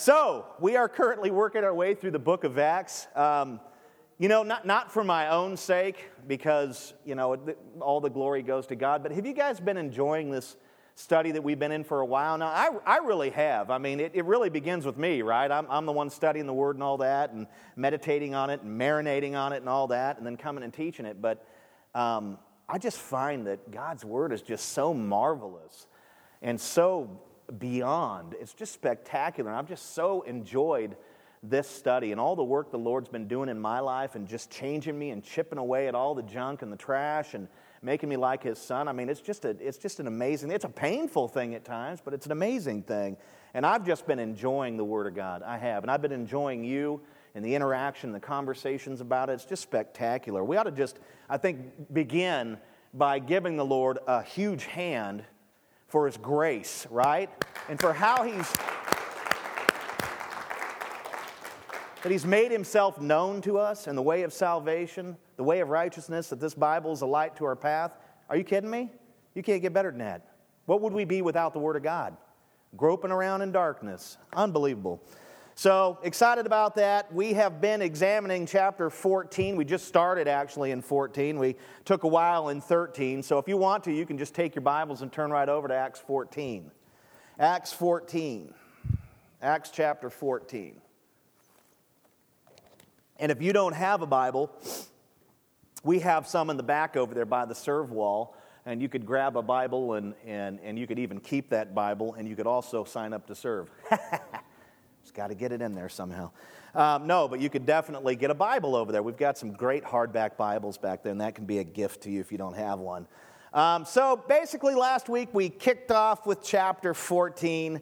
So, we are currently working our way through the book of Acts. Um, you know, not, not for my own sake, because, you know, all the glory goes to God, but have you guys been enjoying this study that we've been in for a while now? I, I really have. I mean, it, it really begins with me, right? I'm, I'm the one studying the Word and all that, and meditating on it, and marinating on it, and all that, and then coming and teaching it. But um, I just find that God's Word is just so marvelous and so beyond. It's just spectacular. And I've just so enjoyed this study and all the work the Lord's been doing in my life and just changing me and chipping away at all the junk and the trash and making me like his son. I mean, it's just, a, it's just an amazing, it's a painful thing at times, but it's an amazing thing. And I've just been enjoying the Word of God. I have. And I've been enjoying you and the interaction, the conversations about it. It's just spectacular. We ought to just, I think, begin by giving the Lord a huge hand for his grace, right? And for how he's that he's made himself known to us in the way of salvation, the way of righteousness, that this Bible is a light to our path. Are you kidding me? You can't get better than that. What would we be without the Word of God? Groping around in darkness. Unbelievable. So excited about that. We have been examining chapter 14. We just started actually in 14. We took a while in 13. So if you want to, you can just take your Bibles and turn right over to Acts 14. Acts 14. Acts chapter 14. And if you don't have a Bible, we have some in the back over there by the serve wall. And you could grab a Bible and, and, and you could even keep that Bible and you could also sign up to serve. Got to get it in there somehow. Um, no, but you could definitely get a Bible over there. We've got some great hardback Bibles back there, and that can be a gift to you if you don't have one. Um, so basically, last week we kicked off with chapter 14,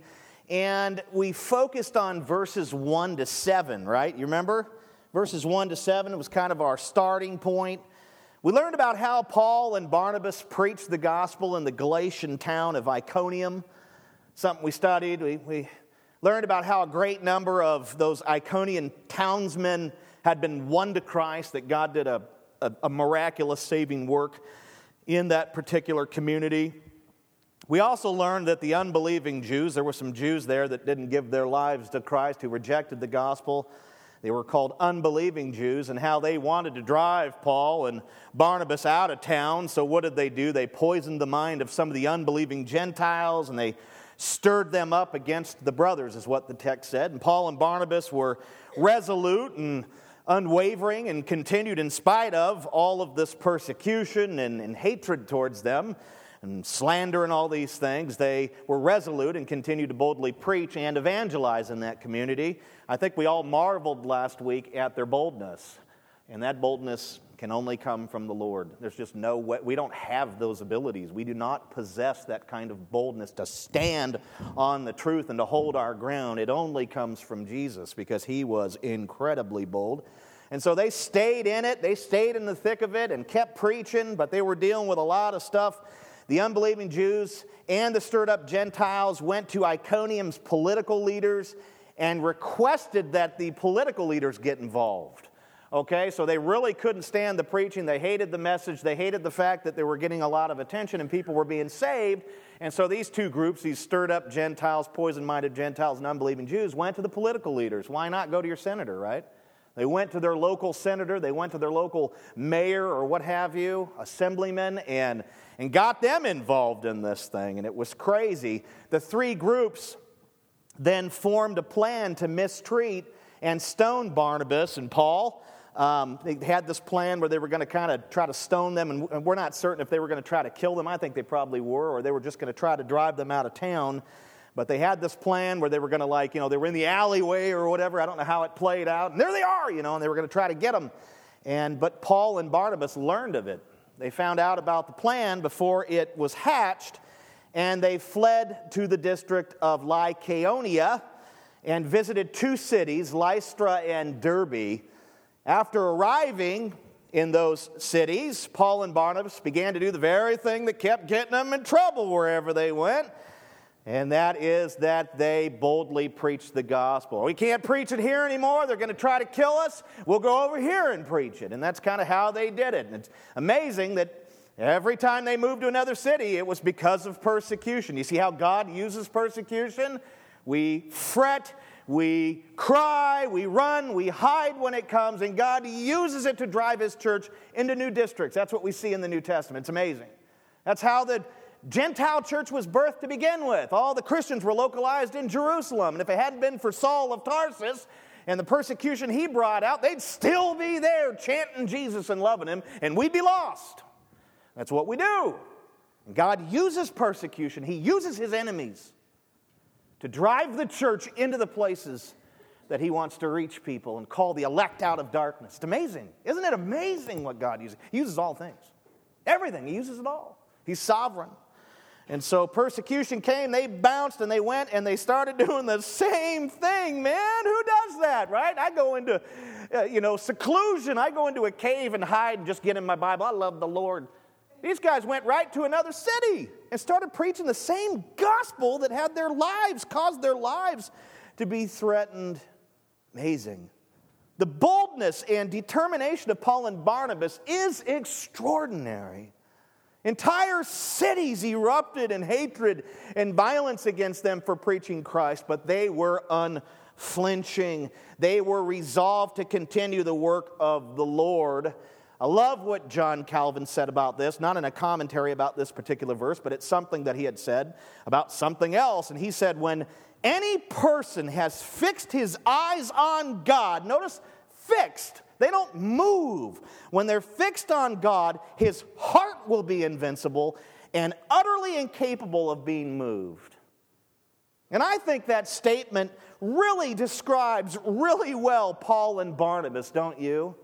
and we focused on verses 1 to 7, right? You remember? Verses 1 to 7 was kind of our starting point. We learned about how Paul and Barnabas preached the gospel in the Galatian town of Iconium, something we studied. We, we learned about how a great number of those Iconian townsmen had been won to Christ, that God did a, a, a miraculous saving work in that particular community. We also learned that the unbelieving Jews, there were some Jews there that didn't give their lives to Christ, who rejected the gospel. They were called unbelieving Jews, and how they wanted to drive Paul and Barnabas out of town. So, what did they do? They poisoned the mind of some of the unbelieving Gentiles, and they stirred them up against the brothers, is what the text said. And Paul and Barnabas were resolute and unwavering and continued in spite of all of this persecution and, and hatred towards them and slander and all these things. They were resolute and continued to boldly preach and evangelize in that community. I think we all marveled last week at their boldness. And that boldness can only come from the Lord. There's just no way, we don't have those abilities. We do not possess that kind of boldness to stand on the truth and to hold our ground. It only comes from Jesus because he was incredibly bold. And so they stayed in it, they stayed in the thick of it and kept preaching, but they were dealing with a lot of stuff. The unbelieving Jews and the stirred up Gentiles went to Iconium's political leaders and requested that the political leaders get involved. Okay, so they really couldn't stand the preaching. They hated the message. They hated the fact that they were getting a lot of attention and people were being saved. And so these two groups, these stirred up Gentiles, poison minded Gentiles, and unbelieving Jews, went to the political leaders. Why not go to your senator, right? They went to their local senator, they went to their local mayor or what have you, assemblyman, and, and got them involved in this thing. And it was crazy. The three groups then formed a plan to mistreat and stone Barnabas and Paul. Um, they had this plan where they were going to kind of try to stone them, and, and we're not certain if they were going to try to kill them. I think they probably were, or they were just going to try to drive them out of town. But they had this plan where they were going to, like, you know, they were in the alleyway or whatever. I don't know how it played out. And there they are, you know, and they were going to try to get them. And, but Paul and Barnabas learned of it. They found out about the plan before it was hatched, and they fled to the district of Lycaonia and visited two cities, Lystra and Derbe after arriving in those cities, Paul and Barnabas began to do the very thing that kept getting them in trouble wherever they went. And that is that they boldly preached the gospel. We can't preach it here anymore. They're going to try to kill us. We'll go over here and preach it. And that's kind of how they did it. And it's amazing that every time they moved to another city, it was because of persecution. You see how God uses persecution? We fret we cry, we run, we hide when it comes, and God uses it to drive His church into new districts. That's what we see in the New Testament. It's amazing. That's how the Gentile church was birthed to begin with. All the Christians were localized in Jerusalem. And if it hadn't been for Saul of Tarsus and the persecution he brought out, they'd still be there chanting Jesus and loving him, and we'd be lost. That's what we do. God uses persecution, He uses His enemies to drive the church into the places that He wants to reach people and call the elect out of darkness. It's amazing. Isn't it amazing what God uses? He uses all things, everything, He uses it all. He's sovereign. And so persecution came, they bounced and they went and they started doing the same thing, man. Who does that, right? I go into, uh, you know, seclusion. I go into a cave and hide and just get in my Bible. I love the Lord. These guys went right to another city and started preaching the same gospel that had their lives, caused their lives to be threatened. Amazing. The boldness and determination of Paul and Barnabas is extraordinary. Entire cities erupted in hatred and violence against them for preaching Christ, but they were unflinching. They were resolved to continue the work of the Lord. I love what John Calvin said about this, not in a commentary about this particular verse, but it's something that he had said about something else. And he said, When any person has fixed his eyes on God, notice fixed, they don't move. When they're fixed on God, his heart will be invincible and utterly incapable of being moved. And I think that statement really describes really well Paul and Barnabas, don't you?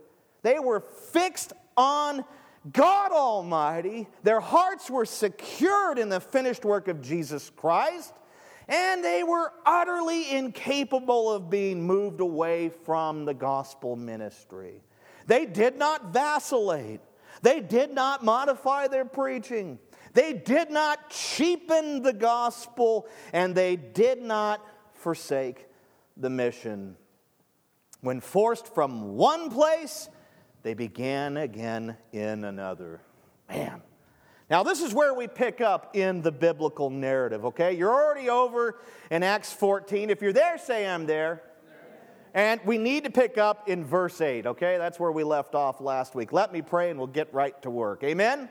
They were fixed on God Almighty. Their hearts were secured in the finished work of Jesus Christ. And they were utterly incapable of being moved away from the gospel ministry. They did not vacillate. They did not modify their preaching. They did not cheapen the gospel. And they did not forsake the mission. When forced from one place they began again in another. Man. Now, this is where we pick up in the biblical narrative, okay? You're already over in Acts 14. If you're there, say I'm there. And we need to pick up in verse 8, okay? That's where we left off last week. Let me pray and we'll get right to work. Amen? Amen.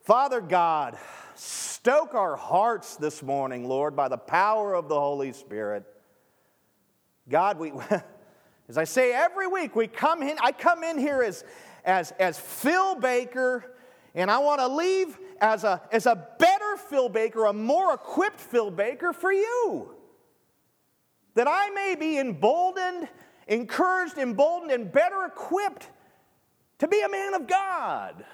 Father God, stoke our hearts this morning, Lord, by the power of the Holy Spirit. God, we. As I say every week, we come in, I come in here as, as, as Phil Baker, and I want to leave as a, as a better Phil Baker, a more equipped Phil Baker for you. That I may be emboldened, encouraged, emboldened, and better equipped to be a man of God.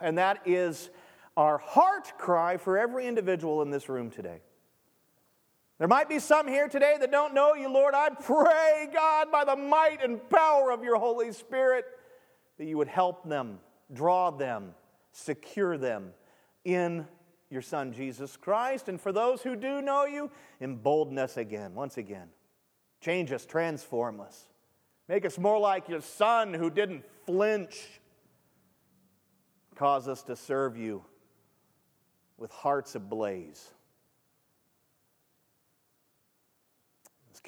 And that is our heart cry for every individual in this room today. There might be some here today that don't know you, Lord. I pray, God, by the might and power of your Holy Spirit, that you would help them, draw them, secure them in your Son, Jesus Christ. And for those who do know you, embolden us again, once again. Change us, transform us. Make us more like your Son who didn't flinch. Cause us to serve you with hearts ablaze.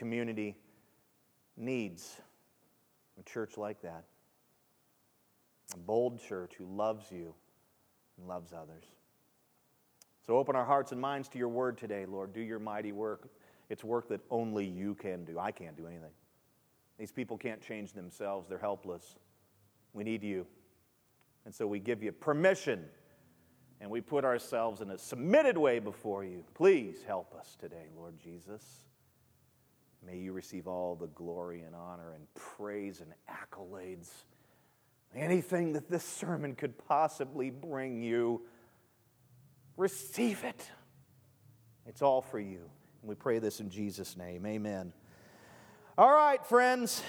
Community needs a church like that. A bold church who loves you and loves others. So open our hearts and minds to your word today, Lord. Do your mighty work. It's work that only you can do. I can't do anything. These people can't change themselves, they're helpless. We need you. And so we give you permission and we put ourselves in a submitted way before you. Please help us today, Lord Jesus. May you receive all the glory and honor and praise and accolades. Anything that this sermon could possibly bring you, receive it. It's all for you. And we pray this in Jesus' name. Amen. All right, friends.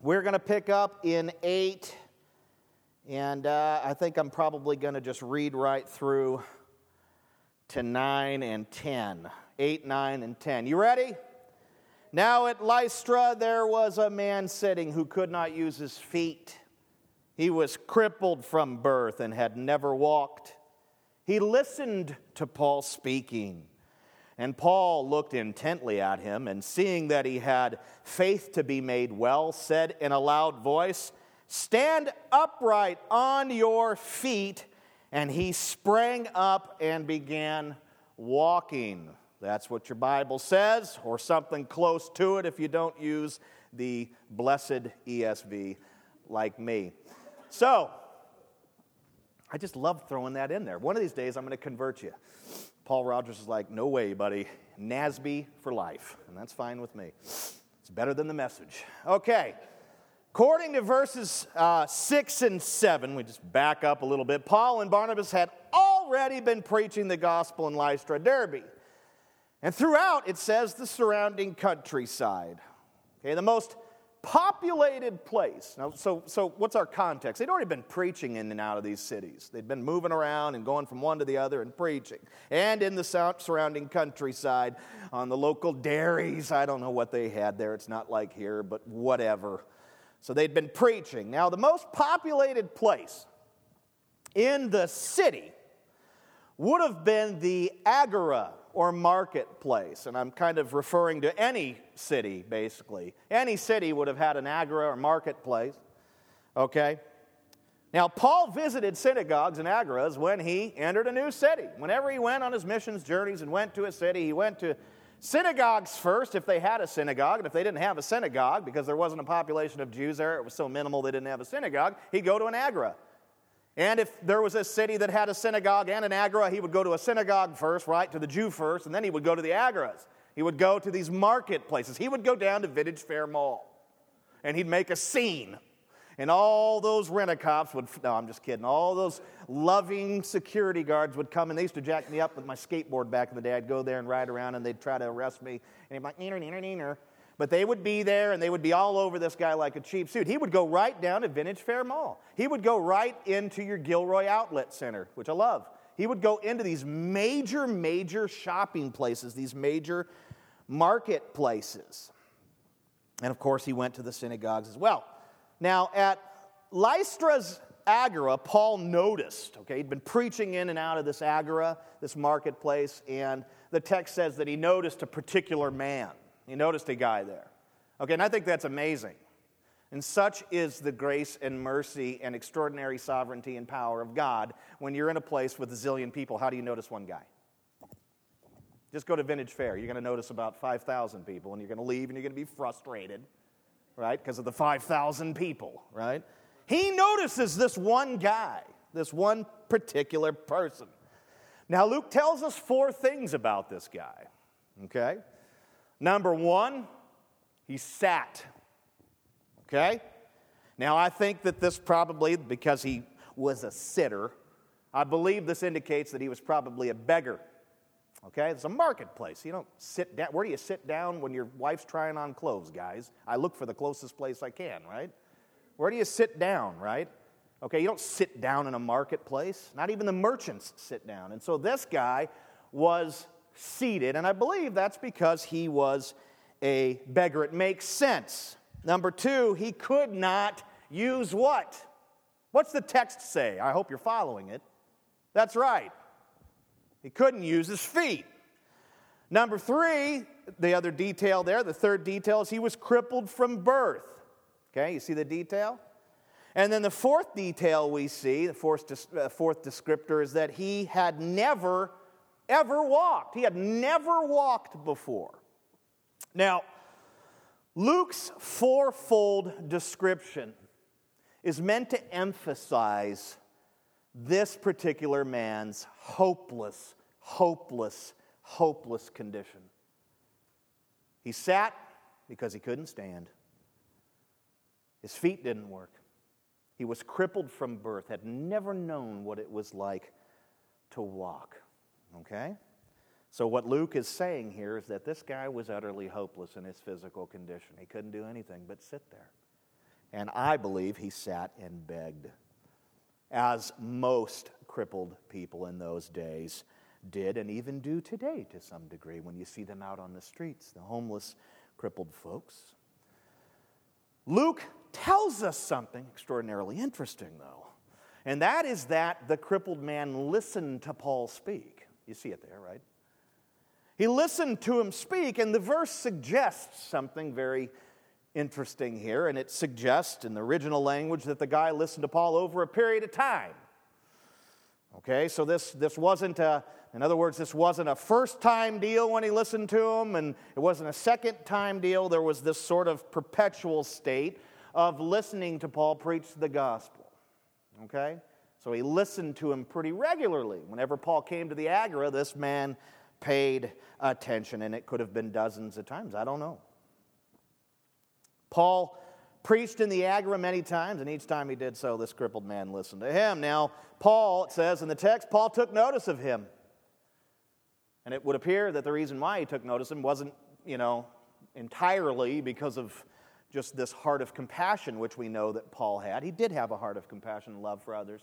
We're going to pick up in 8. And uh, I think I'm probably going to just read right through to 9 and 10. 8, 9, and 10. You ready? Now at Lystra there was a man sitting who could not use his feet. He was crippled from birth and had never walked. He listened to Paul speaking. And Paul looked intently at him, and seeing that he had faith to be made well, said in a loud voice, Stand upright on your feet. And he sprang up and began walking. That's what your Bible says, or something close to it if you don't use the blessed ESV like me. So, I just love throwing that in there. One of these days, I'm going to convert you. Paul Rogers is like, no way, buddy. NASB for life. And that's fine with me. It's better than the message. Okay. According to verses uh, 6 and 7, we just back up a little bit. Paul and Barnabas had already been preaching the gospel in Lystra, Derbe. And throughout, it says the surrounding countryside. Okay, the most populated place. Now, so, so what's our context? They'd already been preaching in and out of these cities. They'd been moving around and going from one to the other and preaching. And in the surrounding countryside, on the local dairies, I don't know what they had there. It's not like here, but whatever. So they'd been preaching. Now, the most populated place in the city would have been the agora or marketplace. And I'm kind of referring to any city, basically. Any city would have had an agora or marketplace. Okay? Now, Paul visited synagogues and agoras when he entered a new city. Whenever he went on his missions journeys and went to a city, he went to synagogues first if they had a synagogue. And if they didn't have a synagogue, because there wasn't a population of Jews there, it was so minimal they didn't have a synagogue, he'd go to an agora. And if there was a city that had a synagogue and an agora, he would go to a synagogue first, right, to the Jew first, and then he would go to the agoras. He would go to these marketplaces. He would go down to Vintage Faire Mall and he'd make a scene. And all those rent-a-cops would, no, I'm just kidding, all those loving security guards would come and they used to jack me up with my skateboard back in the day. I'd go there and ride around and they'd try to arrest me. And he'd be like, neener, neener, neener. But they would be there and they would be all over this guy like a cheap suit. He would go right down to Vintage Faire Mall. He would go right into your Gilroy Outlet Center, which I love. He would go into these major, major shopping places, these major marketplaces. And of course, he went to the synagogues as well. Now, at Lystra's agora, Paul noticed, okay, he'd been preaching in and out of this agora, this marketplace, and the text says that he noticed a particular man. He noticed a guy there. Okay, and I think that's amazing. And such is the grace and mercy and extraordinary sovereignty and power of God. When you're in a place with a zillion people, how do you notice one guy? Just go to Vintage Faire. You're going to notice about 5,000 people, and you're going to leave and you're going to be frustrated, right? Because of the 5,000 people, right? He notices this one guy, this one particular person. Now, Luke tells us four things about this guy, okay? Number one, he sat. Okay? Now, I think that this probably, because he was a sitter, I believe this indicates that he was probably a beggar. Okay? It's a marketplace. You don't sit down. Where do you sit down when your wife's trying on clothes, guys? I look for the closest place I can, right? Where do you sit down, right? Okay, you don't sit down in a marketplace. Not even the merchants sit down. And so this guy was seated, and I believe that's because he was a beggar. It makes sense. Number two, he could not use what? What's the text say? I hope you're following it. That's right. He couldn't use his feet. Number three, the other detail there, the third detail is he was crippled from birth. Okay, you see the detail? And then the fourth detail we see, the fourth, uh, fourth descriptor, is that he had never ever walked. He had never walked before. Now, Luke's fourfold description is meant to emphasize this particular man's hopeless, hopeless, hopeless condition. He sat because he couldn't stand. His feet didn't work. He was crippled from birth, had never known what it was like to walk. Okay? So, what Luke is saying here is that this guy was utterly hopeless in his physical condition. He couldn't do anything but sit there. And I believe he sat and begged, as most crippled people in those days did, and even do today to some degree when you see them out on the streets, the homeless, crippled folks. Luke tells us something extraordinarily interesting, though, and that is that the crippled man listened to Paul speak. You see it there, right? He listened to him speak, and the verse suggests something very interesting here, and it suggests in the original language that the guy listened to Paul over a period of time. Okay, so this, this wasn't a, in other words, this wasn't a first time deal when he listened to him, and it wasn't a second time deal. There was this sort of perpetual state of listening to Paul preach the gospel. Okay? So he listened to him pretty regularly. Whenever Paul came to the Agora, this man paid attention, and it could have been dozens of times. I don't know. Paul preached in the Agora many times, and each time he did so, this crippled man listened to him. Now, Paul, it says in the text, Paul took notice of him. And it would appear that the reason why he took notice of him wasn't, you know, entirely because of just this heart of compassion, which we know that Paul had. He did have a heart of compassion and love for others.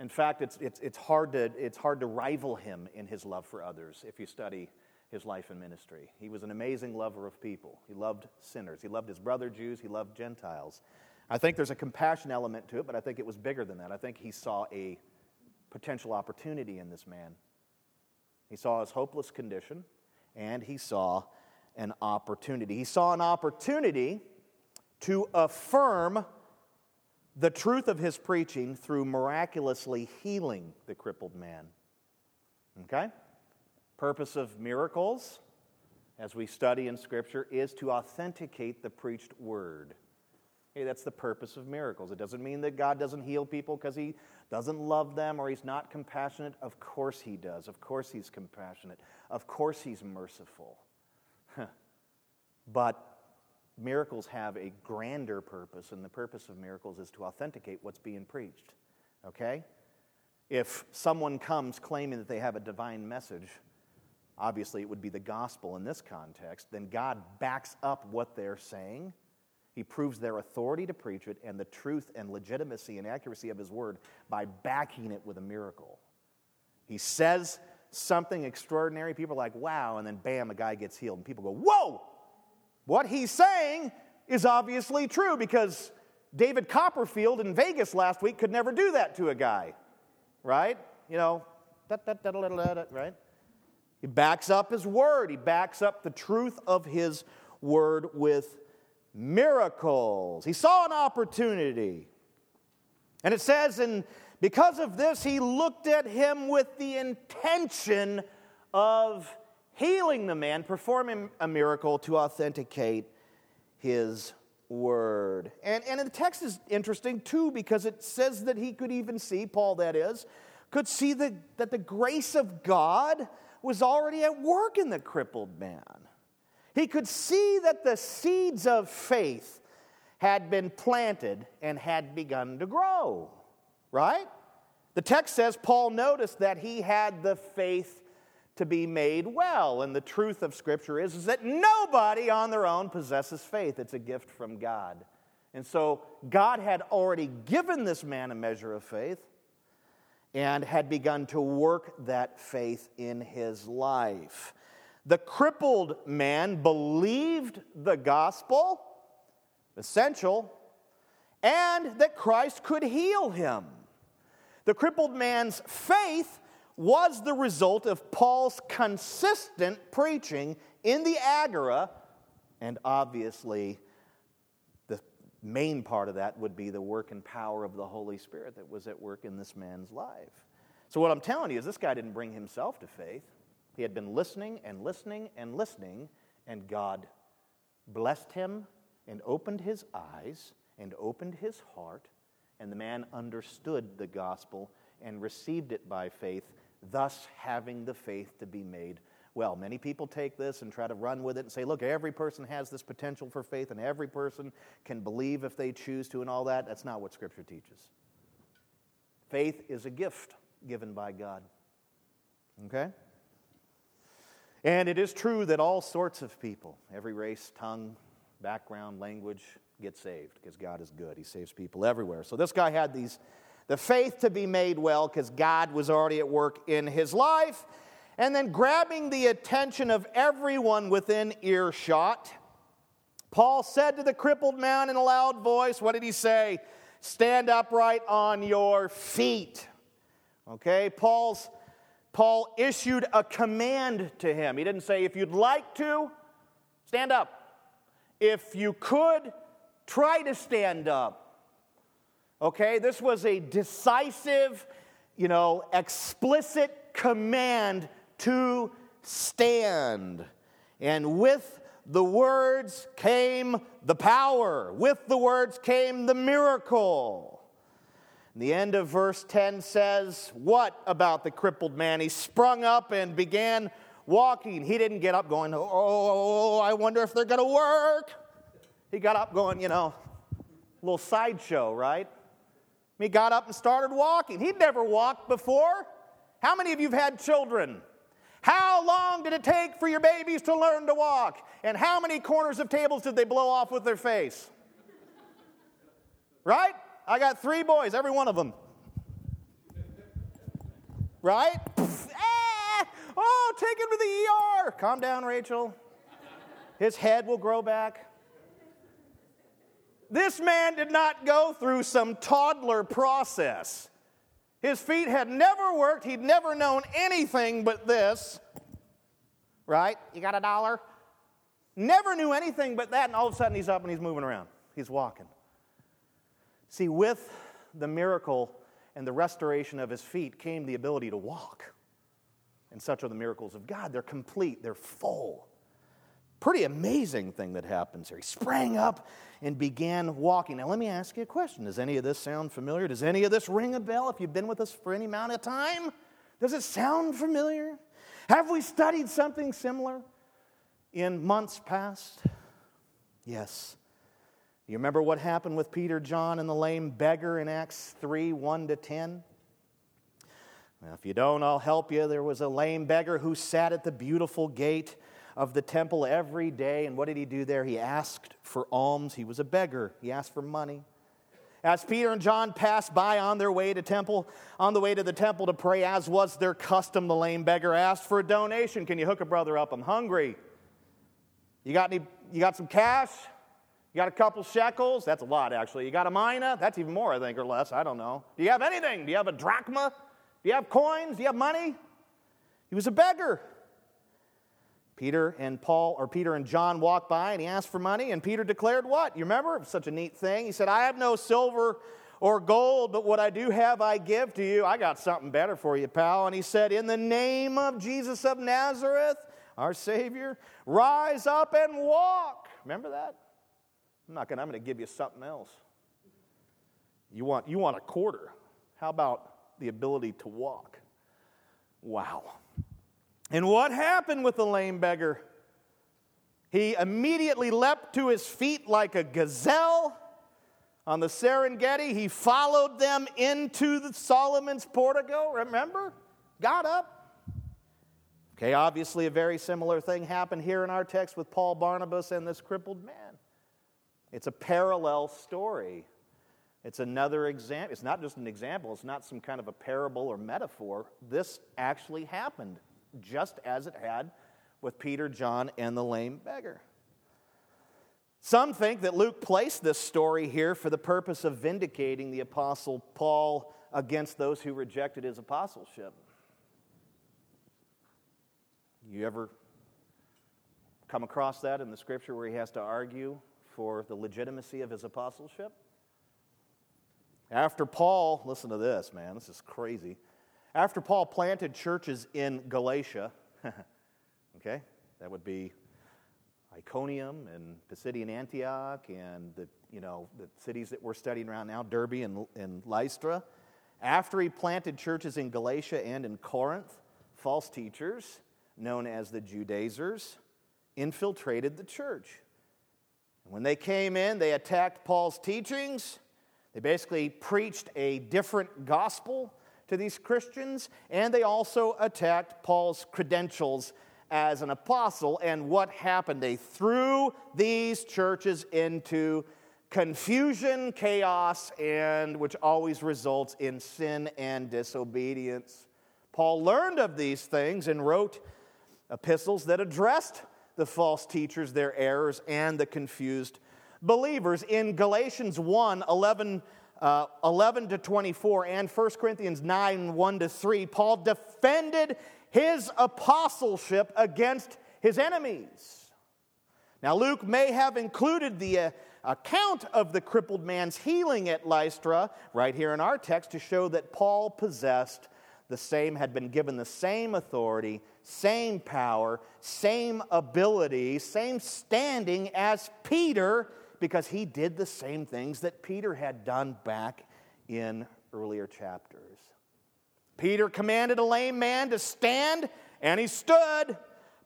In fact, it's, it's, it's, hard to, it's hard to rival him in his love for others if you study his life and ministry. He was an amazing lover of people. He loved sinners. He loved his brother Jews. He loved Gentiles. I think there's a compassion element to it, but I think it was bigger than that. I think he saw a potential opportunity in this man. He saw his hopeless condition, and he saw an opportunity. He saw an opportunity to affirm the truth of his preaching through miraculously healing the crippled man. Okay? Purpose of miracles, as we study in Scripture, is to authenticate the preached word. Okay, that's the purpose of miracles. It doesn't mean that God doesn't heal people because he doesn't love them or he's not compassionate. Of course he does. Of course he's compassionate. Of course he's merciful. but miracles have a grander purpose, and the purpose of miracles is to authenticate what's being preached. Okay? If someone comes claiming that they have a divine message, obviously it would be the gospel in this context, then God backs up what they're saying. He proves their authority to preach it and the truth and legitimacy and accuracy of his word by backing it with a miracle. He says something extraordinary, people are like, wow, and then bam, a guy gets healed, and people go, whoa! What he's saying is obviously true because David Copperfield in Vegas last week could never do that to a guy, right? You know, right? He backs up his word, he backs up the truth of his word with miracles. He saw an opportunity. And it says, and because of this, he looked at him with the intention of healing the man, performing a miracle to authenticate his word. And, and the text is interesting too because it says that he could even see, Paul that is, could see the, that the grace of God was already at work in the crippled man. He could see that the seeds of faith had been planted and had begun to grow, right? The text says Paul noticed that he had the faith to be made well. And the truth of Scripture is, is that nobody on their own possesses faith, it's a gift from God. And so God had already given this man a measure of faith and had begun to work that faith in his life. The crippled man believed the gospel, essential, and that Christ could heal him. The crippled man's faith was the result of Paul's consistent preaching in the Agora, and obviously, the main part of that would be the work and power of the Holy Spirit that was at work in this man's life. So, what I'm telling you is, this guy didn't bring himself to faith. He had been listening and listening and listening, and God blessed him and opened his eyes and opened his heart, and the man understood the gospel and received it by faith thus having the faith to be made well. Many people take this and try to run with it and say, look, every person has this potential for faith and every person can believe if they choose to and all that. That's not what Scripture teaches. Faith is a gift given by God. Okay? And it is true that all sorts of people, every race, tongue, background, language, get saved because God is good. He saves people everywhere. So this guy had these the faith to be made well because God was already at work in his life, and then grabbing the attention of everyone within earshot. Paul said to the crippled man in a loud voice, What did he say? Stand upright on your feet. Okay, Paul's Paul issued a command to him. He didn't say, if you'd like to, stand up. If you could, try to stand up. Okay, this was a decisive, you know, explicit command to stand. And with the words came the power, with the words came the miracle. The end of verse 10 says, What about the crippled man? He sprung up and began walking. He didn't get up going, Oh, oh, oh, oh I wonder if they're going to work. He got up going, you know, little sideshow, right? He got up and started walking. He'd never walked before. How many of you have had children? How long did it take for your babies to learn to walk? And how many corners of tables did they blow off with their face? Right? I got three boys, every one of them. Right? ah, oh, take him to the ER. Calm down, Rachel. His head will grow back. This man did not go through some toddler process. His feet had never worked. He'd never known anything but this. Right? You got a dollar? Never knew anything but that, and all of a sudden he's up and he's moving around. He's walking. See, with the miracle and the restoration of his feet came the ability to walk. And such are the miracles of God. They're complete, they're full. Pretty amazing thing that happens here. He sprang up and began walking. Now, let me ask you a question. Does any of this sound familiar? Does any of this ring a bell if you've been with us for any amount of time? Does it sound familiar? Have we studied something similar in months past? Yes. You remember what happened with Peter, John, and the lame beggar in Acts 3 1 to 10? Now, if you don't, I'll help you. There was a lame beggar who sat at the beautiful gate of the temple every day. And what did he do there? He asked for alms. He was a beggar, he asked for money. As Peter and John passed by on their way to temple, on the way to the temple to pray, as was their custom, the lame beggar asked for a donation. Can you hook a brother up? I'm hungry. You got any? You got some cash? You got a couple shekels? That's a lot, actually. You got a mina? That's even more, I think, or less. I don't know. Do you have anything? Do you have a drachma? Do you have coins? Do you have money? He was a beggar. Peter and Paul, or Peter and John walked by and he asked for money, and Peter declared what? You remember? It was such a neat thing. He said, I have no silver or gold, but what I do have I give to you. I got something better for you, pal. And he said, In the name of Jesus of Nazareth, our Savior, rise up and walk. Remember that? I'm not gonna, I'm gonna give you something else. You want, you want a quarter. How about the ability to walk? Wow. And what happened with the lame beggar? He immediately leapt to his feet like a gazelle on the Serengeti. He followed them into the Solomon's portico, remember? Got up. Okay, obviously, a very similar thing happened here in our text with Paul Barnabas and this crippled man. It's a parallel story. It's another example. It's not just an example, it's not some kind of a parable or metaphor. This actually happened just as it had with Peter, John, and the lame beggar. Some think that Luke placed this story here for the purpose of vindicating the Apostle Paul against those who rejected his apostleship. You ever come across that in the scripture where he has to argue for the legitimacy of his apostleship? After Paul, listen to this, man, this is crazy. After Paul planted churches in Galatia, okay, that would be Iconium and Pisidian Antioch and the, you know, the cities that we're studying around now, Derbe and, and Lystra. After he planted churches in Galatia and in Corinth, false teachers, known as the Judaizers, infiltrated the church. when they came in, they attacked Paul's teachings. They basically preached a different gospel to these Christians, and they also attacked Paul's credentials as an apostle. And what happened? They threw these churches into confusion, chaos, and which always results in sin and disobedience. Paul learned of these things and wrote epistles that addressed the false teachers, their errors, and the confused believers. In Galatians 1 11 uh, 11 to 24 and 1 Corinthians 9 1 to 3, Paul defended his apostleship against his enemies. Now, Luke may have included the uh, account of the crippled man's healing at Lystra right here in our text to show that Paul possessed the same, had been given the same authority, same power, same ability, same standing as Peter because he did the same things that Peter had done back in earlier chapters. Peter commanded a lame man to stand, and he stood.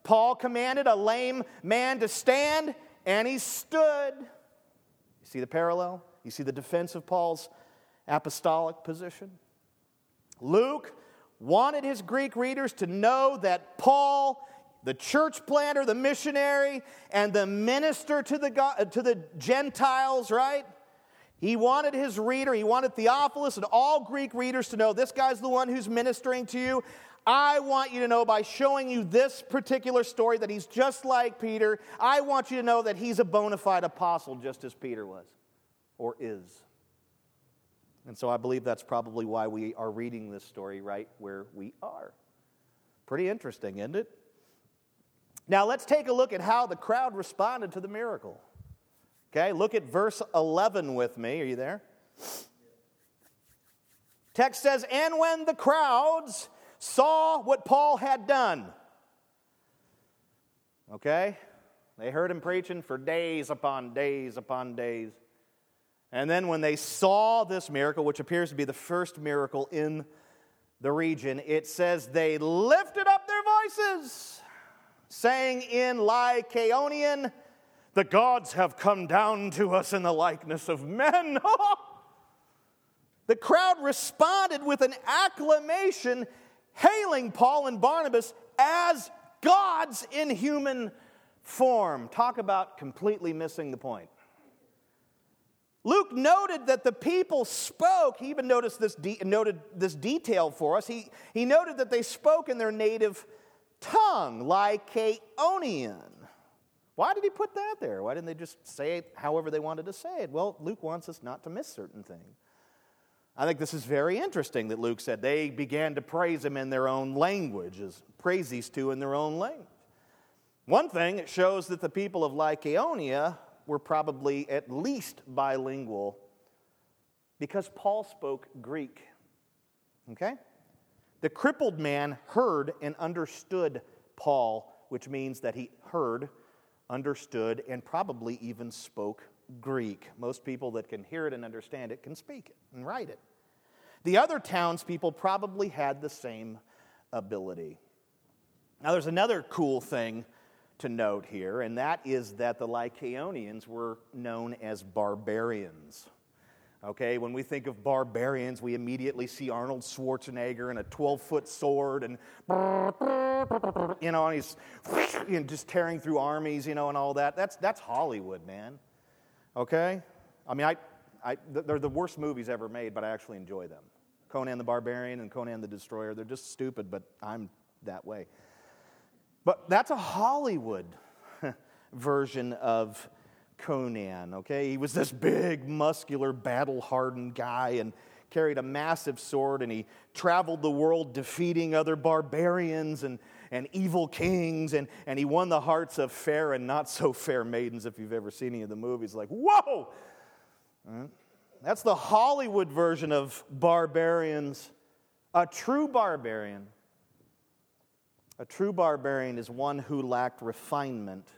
Paul commanded a lame man to stand, and he stood. You see the parallel? You see the defense of Paul's apostolic position? Luke wanted his Greek readers to know that Paul the church planter, the missionary, and the minister to the, to the Gentiles, right? He wanted his reader, he wanted Theophilus and all Greek readers to know this guy's the one who's ministering to you. I want you to know by showing you this particular story that he's just like Peter. I want you to know that he's a bona fide apostle, just as Peter was or is. And so I believe that's probably why we are reading this story right where we are. Pretty interesting, isn't it? Now let's take a look at how the crowd responded to the miracle. Okay, look at verse 11 with me. Are you there? Text says, And when the crowds saw what Paul had done, okay, they heard him preaching for days upon days upon days. And then when they saw this miracle, which appears to be the first miracle in the region, it says they lifted up their voices saying in Lycaonian, The gods have come down to us in the likeness of men. the crowd responded with an acclamation, hailing Paul and Barnabas as gods in human form. Talk about completely missing the point. Luke noted that the people spoke. He even noticed this de- noted this detail for us. He, he noted that they spoke in their native tongue, Lycaonian. Why did he put that there? Why didn't they just say it however they wanted to say it? Well, Luke wants us not to miss certain things. I think this is very interesting that Luke said they began to praise him in their own language, as praise these two in their own language. One thing, it shows that the people of Lycaonia were probably at least bilingual because Paul spoke Greek. Okay? The crippled man heard and understood Paul, which means that he heard, understood, and probably even spoke Greek. Most people that can hear it and understand it can speak it and write it. The other townspeople probably had the same ability. Now, there's another cool thing to note here, and that is that the Lycaonians were known as barbarians. Okay, when we think of barbarians, we immediately see Arnold Schwarzenegger and a 12 foot sword and, you know, and he's just tearing through armies, you know, and all that. That's, that's Hollywood, man. Okay? I mean, I, I, they're the worst movies ever made, but I actually enjoy them. Conan the Barbarian and Conan the Destroyer, they're just stupid, but I'm that way. But that's a Hollywood version of Conan, okay? He was this big, muscular, battle hardened guy and carried a massive sword and he traveled the world defeating other barbarians and, and evil kings and, and he won the hearts of fair and not so fair maidens if you've ever seen any of the movies. Like whoa! That's the hollywood version of barbarians. A true barbarian a true barbarian is one who lacked refinement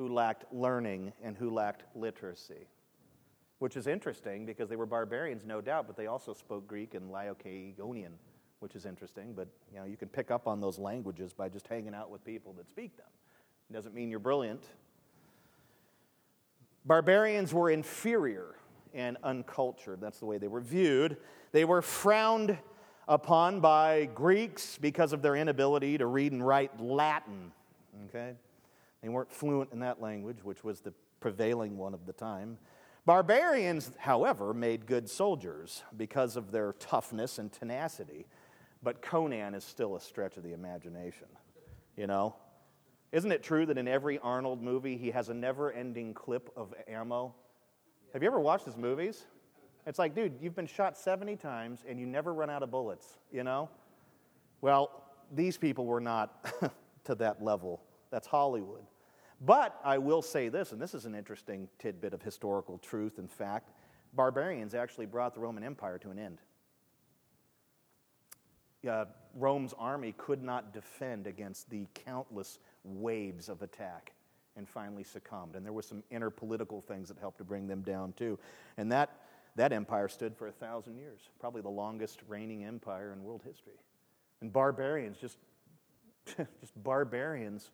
who lacked learning and who lacked literacy. Which is interesting because they were barbarians, no doubt, but they also spoke Greek and Lycaonian, which is interesting. But you know, you can pick up on those languages by just hanging out with people that speak them. It doesn't mean you're brilliant. Barbarians were inferior and uncultured. That's the way they were viewed. They were frowned upon by Greeks because of their inability to read and write Latin. Okay? They weren't fluent in that language, which was the prevailing one of the time. Barbarians, however, made good soldiers because of their toughness and tenacity. But Conan is still a stretch of the imagination, you know? Isn't it true that in every Arnold movie he has a never ending clip of ammo? Have you ever watched his movies? It's like, dude, you've been shot 70 times and you never run out of bullets, you know? Well, these people were not to that level. That's Hollywood. But I will say this, and this is an interesting tidbit of historical truth and fact barbarians actually brought the Roman Empire to an end. Uh, Rome's army could not defend against the countless waves of attack and finally succumbed. And there were some inner political things that helped to bring them down too. And that, that empire stood for a thousand years, probably the longest reigning empire in world history. And barbarians, just, just barbarians,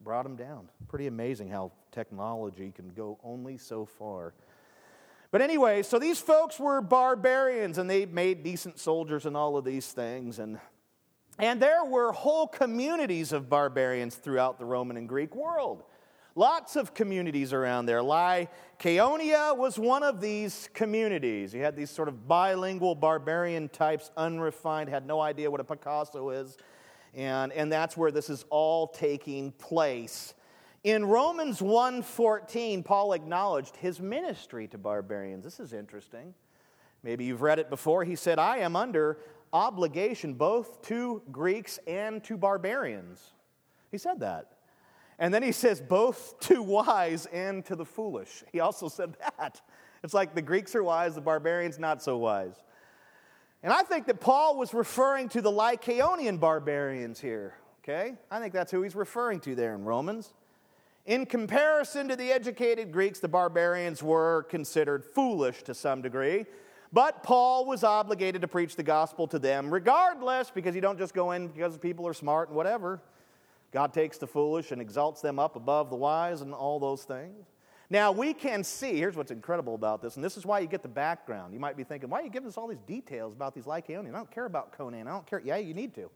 brought them down. Pretty amazing how technology can go only so far. But anyway, so these folks were barbarians and they made decent soldiers and all of these things. And, and there were whole communities of barbarians throughout the Roman and Greek world. Lots of communities around there. Lycaonia was one of these communities. You had these sort of bilingual barbarian types, unrefined, had no idea what a Picasso is. And, and that's where this is all taking place. In Romans 1:14, Paul acknowledged his ministry to barbarians. This is interesting. Maybe you've read it before. He said, I am under obligation both to Greeks and to barbarians. He said that. And then he says, both to wise and to the foolish. He also said that. It's like the Greeks are wise, the barbarians not so wise. And I think that Paul was referring to the Lycaonian barbarians here, okay? I think that's who he's referring to there in Romans. In comparison to the educated Greeks, the barbarians were considered foolish to some degree. But Paul was obligated to preach the gospel to them regardless, because you don't just go in because people are smart and whatever. God takes the foolish and exalts them up above the wise and all those things. Now, we can see, here's what's incredible about this, and this is why you get the background. You might be thinking, why are you giving us all these details about these Lycaonians? I don't care about Conan. I don't care. Yeah, you need to.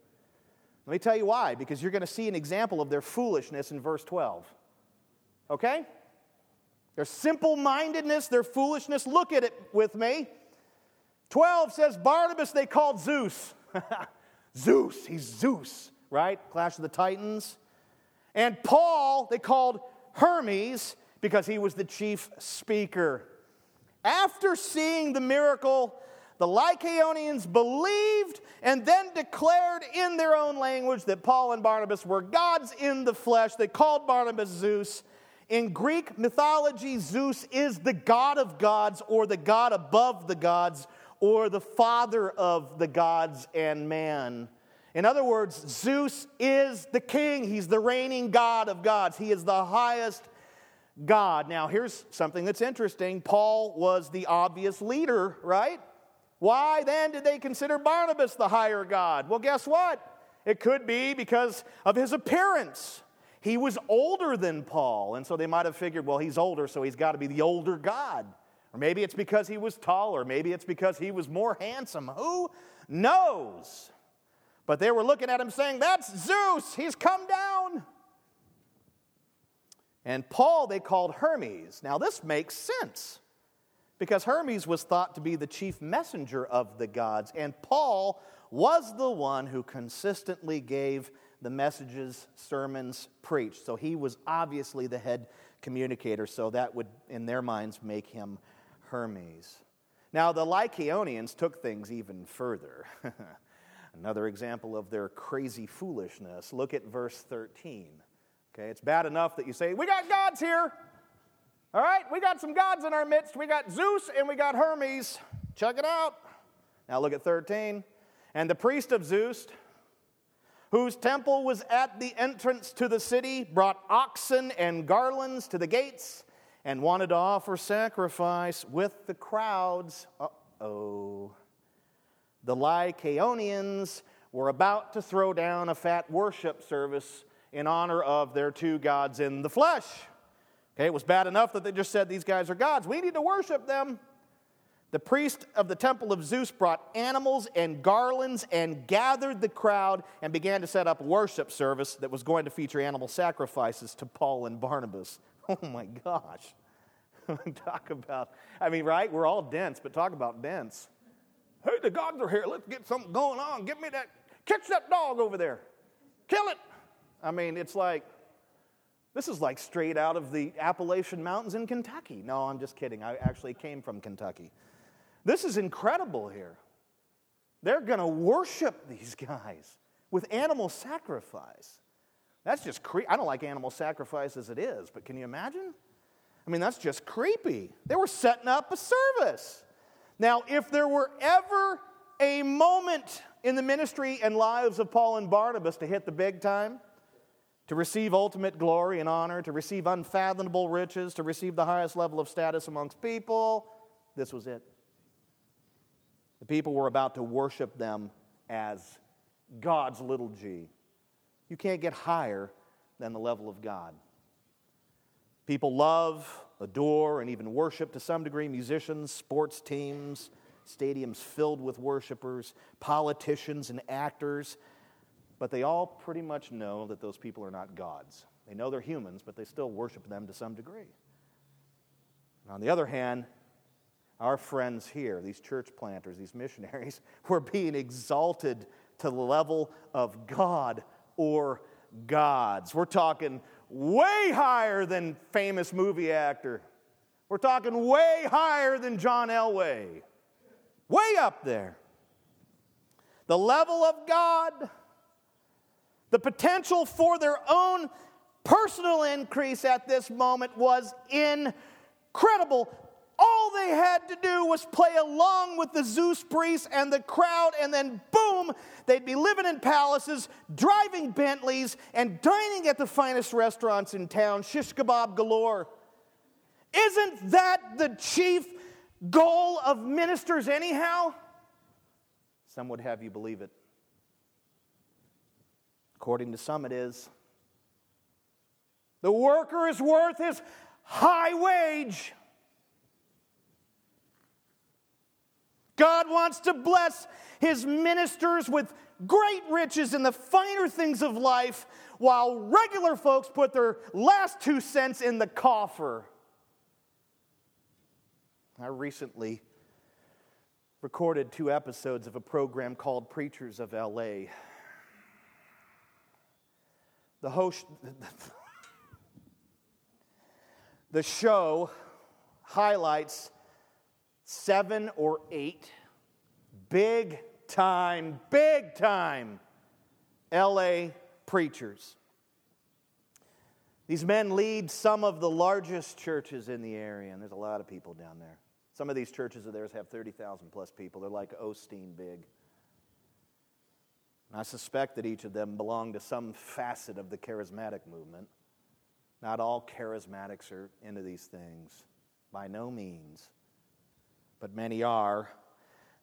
Let me tell you why, because you're going to see an example of their foolishness in verse 12. Okay? Their simple mindedness, their foolishness. Look at it with me. 12 says, Barnabas they called Zeus. Zeus, he's Zeus right? Clash of the Titans. And Paul, they called Hermes because he was the chief speaker. After seeing the miracle, the Lycaonians believed and then declared in their own language that Paul and Barnabas were gods in the flesh. They called Barnabas Zeus. In Greek mythology, Zeus is the god of gods or the god above the gods or the father of the gods and man. In other words, Zeus is the king. He's the reigning God of gods. He is the highest God. Now, here's something that's interesting. Paul was the obvious leader, right? Why then did they consider Barnabas the higher God? Well, guess what? It could be because of his appearance. He was older than Paul, and so they might have figured, well, he's older, so he's got to be the older God. Or maybe it's because he was taller. Maybe it's because he was more handsome. Who knows? But they were looking at him saying, That's Zeus, he's come down. And Paul they called Hermes. Now, this makes sense because Hermes was thought to be the chief messenger of the gods, and Paul was the one who consistently gave the messages, sermons preached. So he was obviously the head communicator, so that would, in their minds, make him Hermes. Now, the Lycaonians took things even further. Another example of their crazy foolishness. Look at verse 13. Okay, it's bad enough that you say, We got gods here. All right, we got some gods in our midst. We got Zeus and we got Hermes. Check it out. Now look at 13. And the priest of Zeus, whose temple was at the entrance to the city, brought oxen and garlands to the gates and wanted to offer sacrifice with the crowds. Uh oh the Lycaonians were about to throw down a fat worship service in honor of their two gods in the flesh. Okay, it was bad enough that they just said these guys are gods. We need to worship them. The priest of the temple of Zeus brought animals and garlands and gathered the crowd and began to set up worship service that was going to feature animal sacrifices to Paul and Barnabas. Oh my gosh. talk about, I mean, right? We're all dense, but talk about dense. Hey, the gods are here. Let's get something going on. Give me that, catch that dog over there. Kill it. I mean, it's like, this is like straight out of the Appalachian Mountains in Kentucky. No, I'm just kidding. I actually came from Kentucky. This is incredible here. They're going to worship these guys with animal sacrifice. That's just creepy. I don't like animal sacrifice as it is, but can you imagine? I mean, that's just creepy. They were setting up a service. Now, if there were ever a moment in the ministry and lives of Paul and Barnabas to hit the big time, to receive ultimate glory and honor, to receive unfathomable riches, to receive the highest level of status amongst people, this was it. The people were about to worship them as God's little g. You can't get higher than the level of God. People love, adore, and even worship to some degree musicians, sports teams, stadiums filled with worshipers, politicians, and actors. But they all pretty much know that those people are not gods. They know they're humans, but they still worship them to some degree. And on the other hand, our friends here, these church planters, these missionaries, were being exalted to the level of God or gods. We're talking way higher than famous movie actor. We're talking way higher than John Elway. Way up there. The level of God, the potential for their own personal increase at this moment was incredible. All they had to do was play along with the Zeus priests and the crowd, and then boom, they'd be living in palaces, driving Bentleys, and dining at the finest restaurants in town, shish kebab galore. Isn't that the chief goal of ministers, anyhow? Some would have you believe it. According to some, it is. The worker is worth his high wage. God wants to bless his ministers with great riches in the finer things of life, while regular folks put their last two cents in the coffer. I recently recorded two episodes of a program called Preachers of LA. The host, the show highlights seven or eight big time, big time LA preachers. These men lead some of the largest churches in the area, and there's a lot of people down there. Some of these churches of theirs have 30,000 plus people. They're like Osteen big. And I suspect that each of them belong to some facet of the charismatic movement. Not all charismatics are into these things, by no means but many are,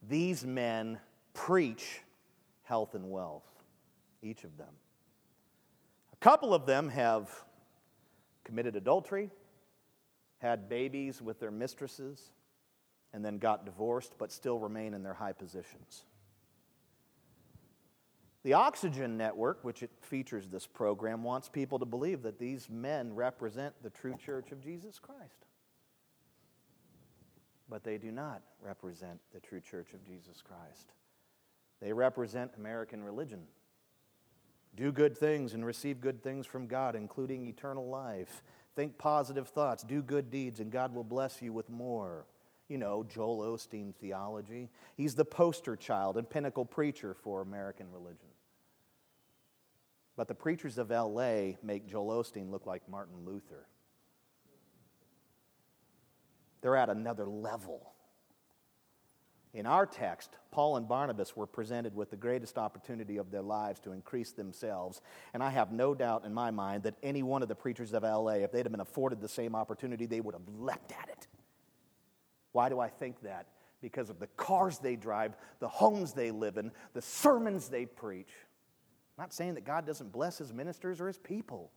these men preach health and wealth, each of them. A couple of them have committed adultery, had babies with their mistresses, and then got divorced, but still remain in their high positions. The Oxygen Network, which it features this program, wants people to believe that these men represent the true church of Jesus Christ but they do not represent the true church of Jesus Christ. They represent American religion. Do good things and receive good things from God, including eternal life. Think positive thoughts, do good deeds, and God will bless you with more. You know, Joel Osteen theology. He's the poster child and pinnacle preacher for American religion. But the preachers of LA make Joel Osteen look like Martin Luther. They're at another level. In our text, Paul and Barnabas were presented with the greatest opportunity of their lives to increase themselves. And I have no doubt in my mind that any one of the preachers of LA, if they'd have been afforded the same opportunity, they would have leapt at it. Why do I think that? Because of the cars they drive, the homes they live in, the sermons they preach. I'm not saying that God doesn't bless his ministers or his people,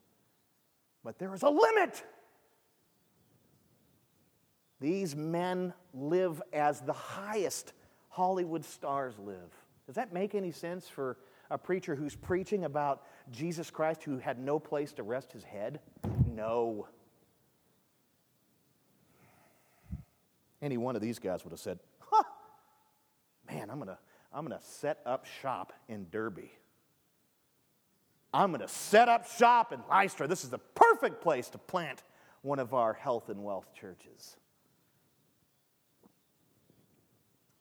but there is a limit. These men live as the highest Hollywood stars live. Does that make any sense for a preacher who's preaching about Jesus Christ who had no place to rest his head? No. Any one of these guys would have said, huh, man, I'm going to I'm going to set up shop in Derbe. I'm going to set up shop in Lystra. This is the perfect place to plant one of our health and wealth churches.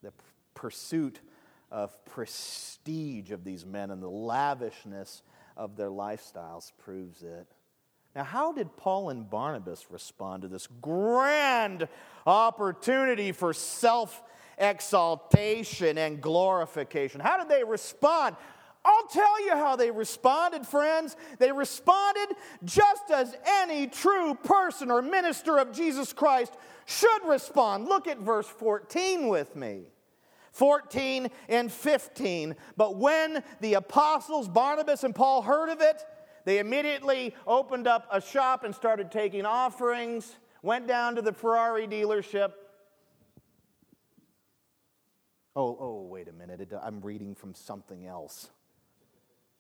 The pursuit of prestige of these men and the lavishness of their lifestyles proves it. Now, how did Paul and Barnabas respond to this grand opportunity for self exaltation and glorification? How did they respond? I'll tell you how they responded, friends. They responded just as any true person or minister of Jesus Christ should respond. Look at verse 14 with me. 14 and 15. But when the apostles, Barnabas and Paul, heard of it, they immediately opened up a shop and started taking offerings, went down to the Ferrari dealership. Oh, oh, wait a minute. I'm reading from something else.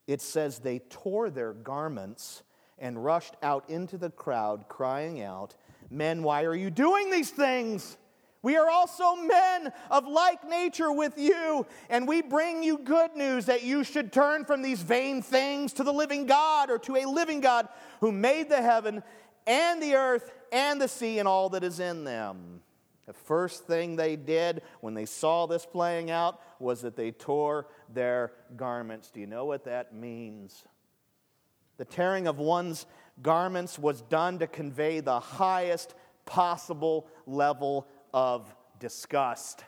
It says they tore their garments and rushed out into the crowd, crying out, Men, why are you doing these things? We are also men of like nature with you, and we bring you good news that you should turn from these vain things to the living God or to a living God who made the heaven and the earth and the sea and all that is in them. The first thing they did when they saw this playing out was that they tore their garments. Do you know what that means? The tearing of one's garments was done to convey the highest possible level of disgust.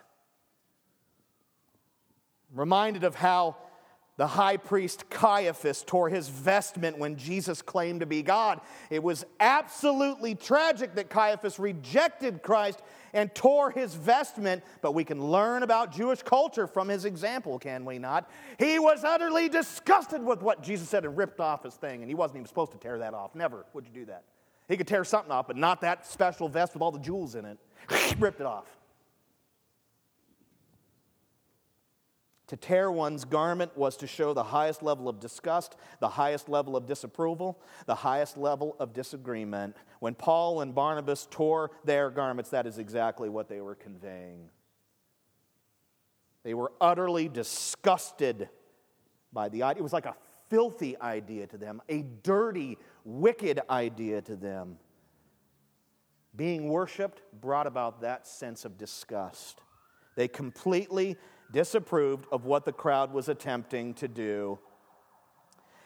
I'm reminded of how the high priest Caiaphas tore his vestment when Jesus claimed to be God. It was absolutely tragic that Caiaphas rejected Christ and tore his vestment, but we can learn about Jewish culture from his example, can we not? He was utterly disgusted with what Jesus said and ripped off his thing, and he wasn't even supposed to tear that off. Never would you do that. He could tear something off, but not that special vest with all the jewels in it. ripped it off. To tear one's garment was to show the highest level of disgust, the highest level of disapproval, the highest level of disagreement. When Paul and Barnabas tore their garments, that is exactly what they were conveying. They were utterly disgusted by the idea. It was like a filthy idea to them, a dirty, wicked idea to them. Being worshiped brought about that sense of disgust. They completely disapproved of what the crowd was attempting to do.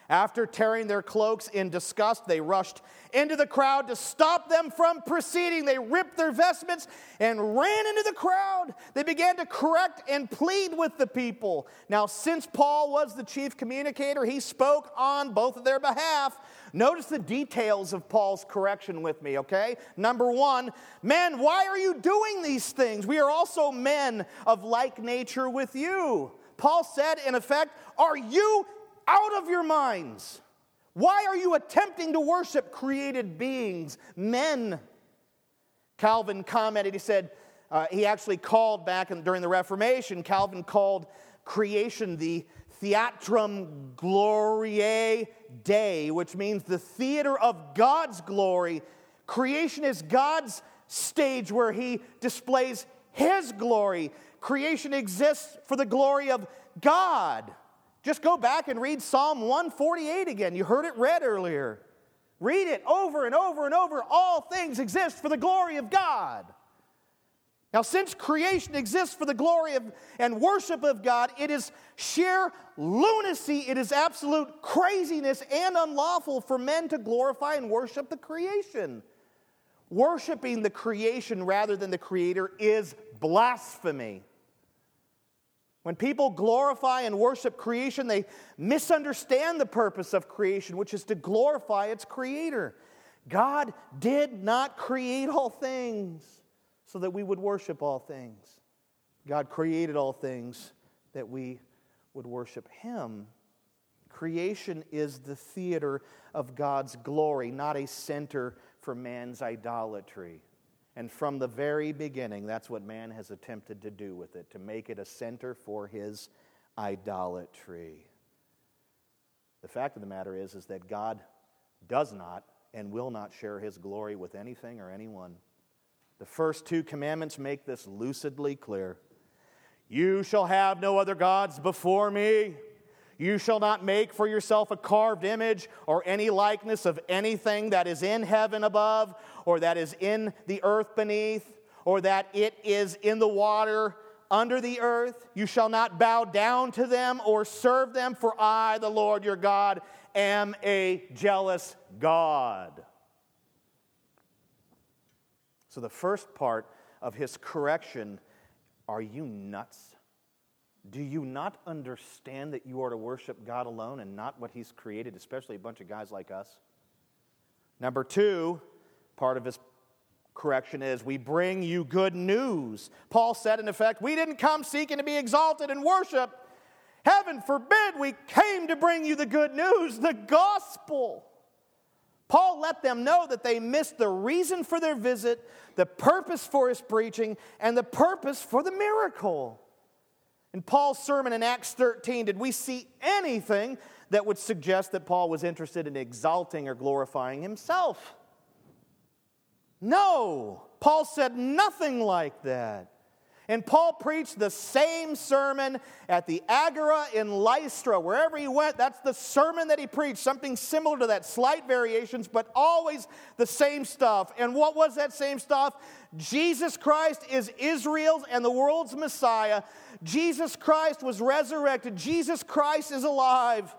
After tearing their cloaks in disgust, they rushed into the crowd to stop them from proceeding. They ripped their vestments and ran into the crowd. They began to correct and plead with the people. Now, since Paul was the chief communicator, he spoke on both of their behalf. Notice the details of Paul's correction with me, okay? Number one, men, why are you doing these things? We are also men of like nature with you. Paul said, in effect, Are you out of your minds? Why are you attempting to worship created beings, men? Calvin commented, he said, uh, he actually called back in, during the Reformation, Calvin called creation the Theatrum Gloriae Dei, which means the theater of God's glory. Creation is God's stage where he displays his glory. Creation exists for the glory of God. Just go back and read Psalm 148 again. You heard it read earlier. Read it over and over and over. All things exist for the glory of God. Now, since creation exists for the glory of and worship of God, it is sheer lunacy, it is absolute craziness and unlawful for men to glorify and worship the creation. Worshiping the creation rather than the creator is blasphemy. When people glorify and worship creation, they misunderstand the purpose of creation, which is to glorify its creator. God did not create all things so that we would worship all things. God created all things that we would worship Him. Creation is the theater of God's glory, not a center for man's idolatry. And from the very beginning, that's what man has attempted to do with it, to make it a center for his idolatry. The fact of the matter is, is that God does not and will not share his glory with anything or anyone. The first two commandments make this lucidly clear. You shall have no other gods before me. You shall not make for yourself a carved image or any likeness of anything that is in heaven above, or that is in the earth beneath, or that it is in the water under the earth. You shall not bow down to them or serve them, for I, the Lord your God, am a jealous God. So, the first part of his correction are you nuts? Do you not understand that you are to worship God alone and not what he's created, especially a bunch of guys like us? Number two, part of his correction is we bring you good news. Paul said, in effect, we didn't come seeking to be exalted in worship. Heaven forbid we came to bring you the good news, the gospel. Paul let them know that they missed the reason for their visit, the purpose for his preaching, and the purpose for the miracle. In Paul's sermon in Acts 13, did we see anything that would suggest that Paul was interested in exalting or glorifying himself? No, Paul said nothing like that. And Paul preached the same sermon at the Agora in Lystra. Wherever he went, that's the sermon that he preached, something similar to that, slight variations, but always the same stuff. And what was that same stuff? Jesus Christ is Israel's and the world's Messiah. Jesus Christ was resurrected. Jesus Christ is alive.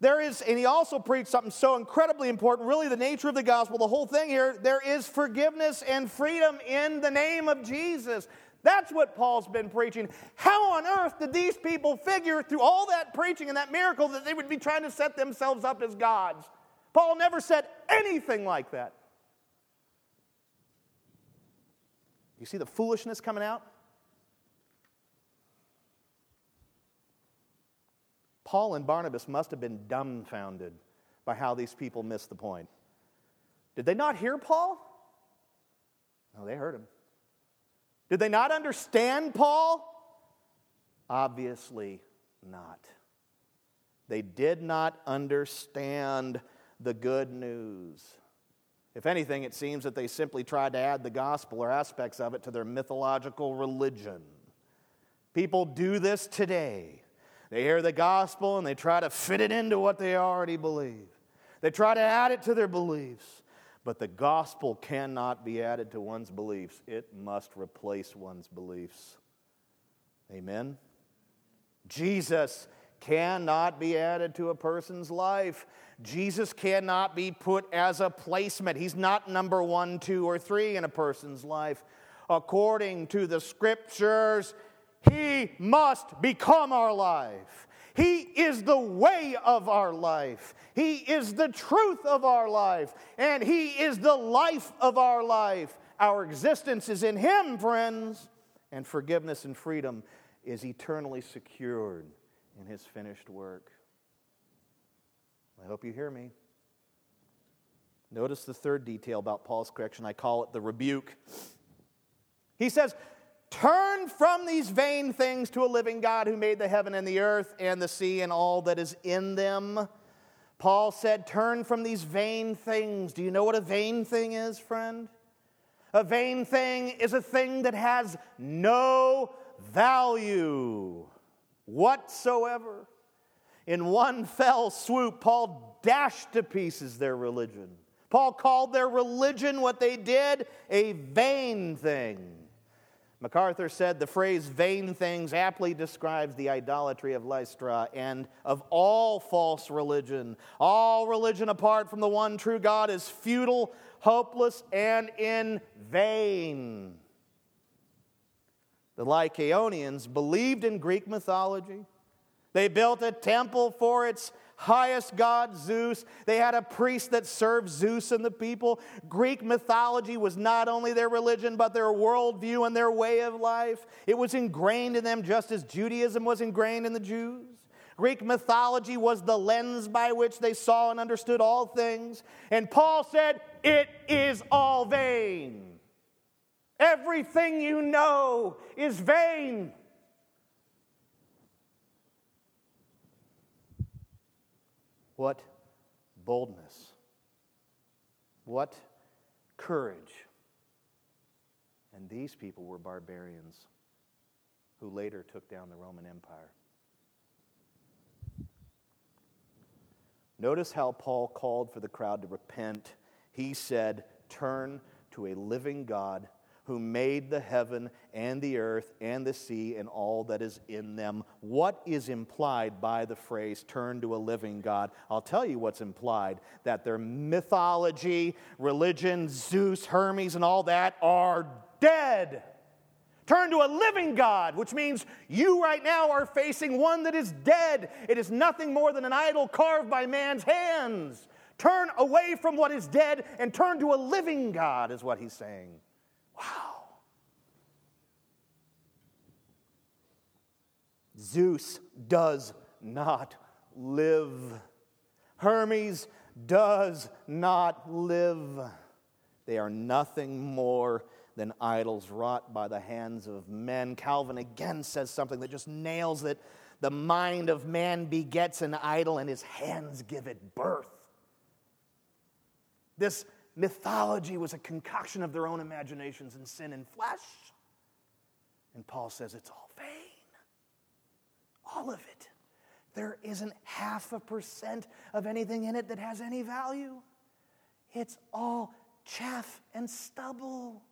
There is, and he also preached something so incredibly important, really the nature of the gospel, the whole thing here. There is forgiveness and freedom in the name of Jesus. That's what Paul's been preaching. How on earth did these people figure through all that preaching and that miracle that they would be trying to set themselves up as gods? Paul never said anything like that. You see the foolishness coming out? Paul and Barnabas must have been dumbfounded by how these people missed the point. Did they not hear Paul? No, they heard him. Did they not understand Paul? Obviously not. They did not understand the good news. If anything, it seems that they simply tried to add the gospel or aspects of it to their mythological religion. People do this today. They hear the gospel and they try to fit it into what they already believe. They try to add it to their beliefs. But the gospel cannot be added to one's beliefs, it must replace one's beliefs. Amen? Jesus cannot be added to a person's life. Jesus cannot be put as a placement. He's not number one, two, or three in a person's life. According to the scriptures, he must become our life. He is the way of our life. He is the truth of our life. And He is the life of our life. Our existence is in Him, friends. And forgiveness and freedom is eternally secured in His finished work. I hope you hear me. Notice the third detail about Paul's correction. I call it the rebuke. He says, Turn from these vain things to a living God who made the heaven and the earth and the sea and all that is in them. Paul said, Turn from these vain things. Do you know what a vain thing is, friend? A vain thing is a thing that has no value whatsoever. In one fell swoop, Paul dashed to pieces their religion. Paul called their religion, what they did, a vain thing. MacArthur said the phrase vain things aptly describes the idolatry of Lystra and of all false religion. All religion apart from the one true God is futile, hopeless, and in vain. The Lycaonians believed in Greek mythology. They built a temple for its highest god, Zeus. They had a priest that served Zeus and the people. Greek mythology was not only their religion, but their worldview and their way of life. It was ingrained in them just as Judaism was ingrained in the Jews. Greek mythology was the lens by which they saw and understood all things. And Paul said, It is all vain. Everything you know is vain. What boldness. What courage. And these people were barbarians who later took down the Roman Empire. Notice how Paul called for the crowd to repent. He said, Turn to a living God who made the heaven and the earth and the sea and all that is in them. What is implied by the phrase turn to a living God? I'll tell you what's implied that their mythology, religion, Zeus, Hermes, and all that are dead. Turn to a living God, which means you right now are facing one that is dead. It is nothing more than an idol carved by man's hands. Turn away from what is dead and turn to a living God, is what he's saying. Wow. Zeus does not live. Hermes does not live. They are nothing more than idols wrought by the hands of men. Calvin again says something that just nails it. The mind of man begets an idol, and his hands give it birth. This mythology was a concoction of their own imaginations and sin and flesh. And Paul says it's all vain. All of it. There isn't half a percent of anything in it that has any value. It's all chaff and stubble.